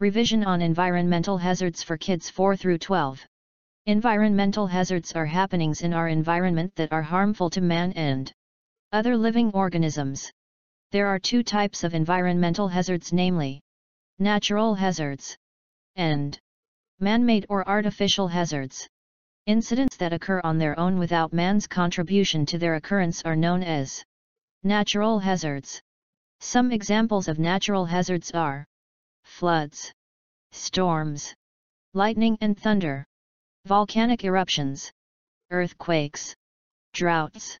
Revision on environmental hazards for kids 4 through 12. Environmental hazards are happenings in our environment that are harmful to man and other living organisms. There are two types of environmental hazards namely, natural hazards and man-made or artificial hazards. Incidents that occur on their own without man's contribution to their occurrence are known as natural hazards. Some examples of natural hazards are floods, storms, lightning and thunder, volcanic eruptions, earthquakes, droughts,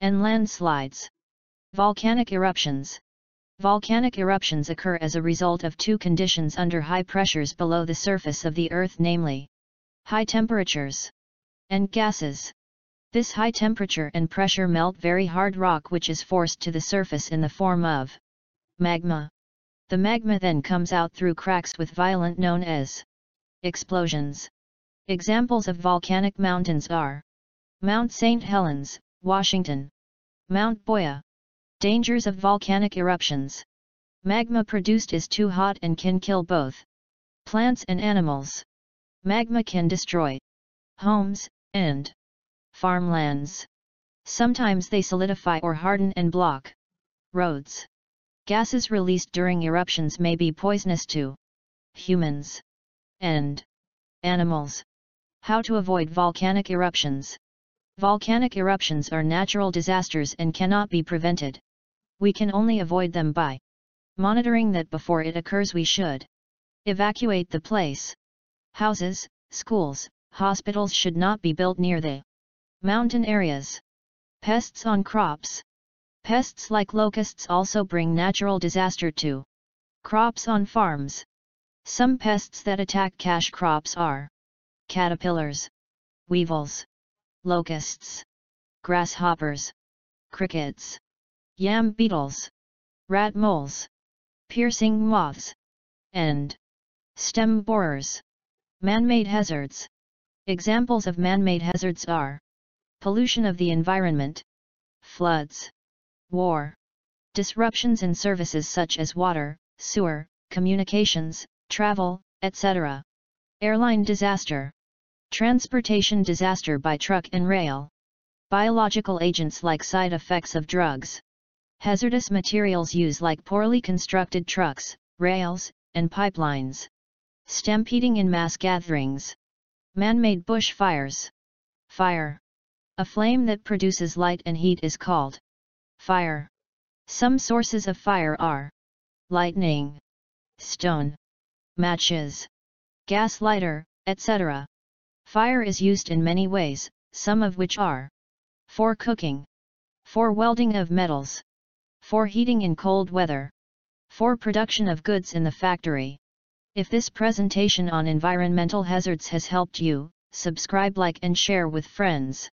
and landslides. Volcanic eruptions Volcanic eruptions occur as a result of two conditions under high pressures below the surface of the Earth namely, high temperatures and gases. This high temperature and pressure melt very hard rock which is forced to the surface in the form of magma. The magma then comes out through cracks with violent known as explosions. Examples of volcanic mountains are Mount St. Helens, Washington, Mount Boya. Dangers of volcanic eruptions. Magma produced is too hot and can kill both plants and animals. Magma can destroy homes and farmlands. Sometimes they solidify or harden and block roads. Gases released during eruptions may be poisonous to humans and animals. How to avoid volcanic eruptions? Volcanic eruptions are natural disasters and cannot be prevented. We can only avoid them by monitoring that before it occurs we should evacuate the place. Houses, schools, hospitals should not be built near the mountain areas. Pests on crops. Pests like locusts also bring natural disaster to crops on farms. Some pests that attack cash crops are caterpillars, weevils, locusts, grasshoppers, crickets, yam beetles, rat moles, piercing moths, and stem borers. Man-made hazards Examples of man-made hazards are pollution of the environment, floods, war, disruptions in services such as water, sewer, communications, travel, etc. Airline disaster, transportation disaster by truck and rail, biological agents like side effects of drugs, hazardous materials used like poorly constructed trucks, rails, and pipelines, stampeding in mass gatherings, Man-made bush fires. Fire. A flame that produces light and heat is called fire. Some sources of fire are lightning, stone, matches, gas lighter, etc. Fire is used in many ways, some of which are for cooking, for welding of metals, for heating in cold weather, for production of goods in the factory. If this presentation on environmental hazards has helped you, subscribe like and share with friends.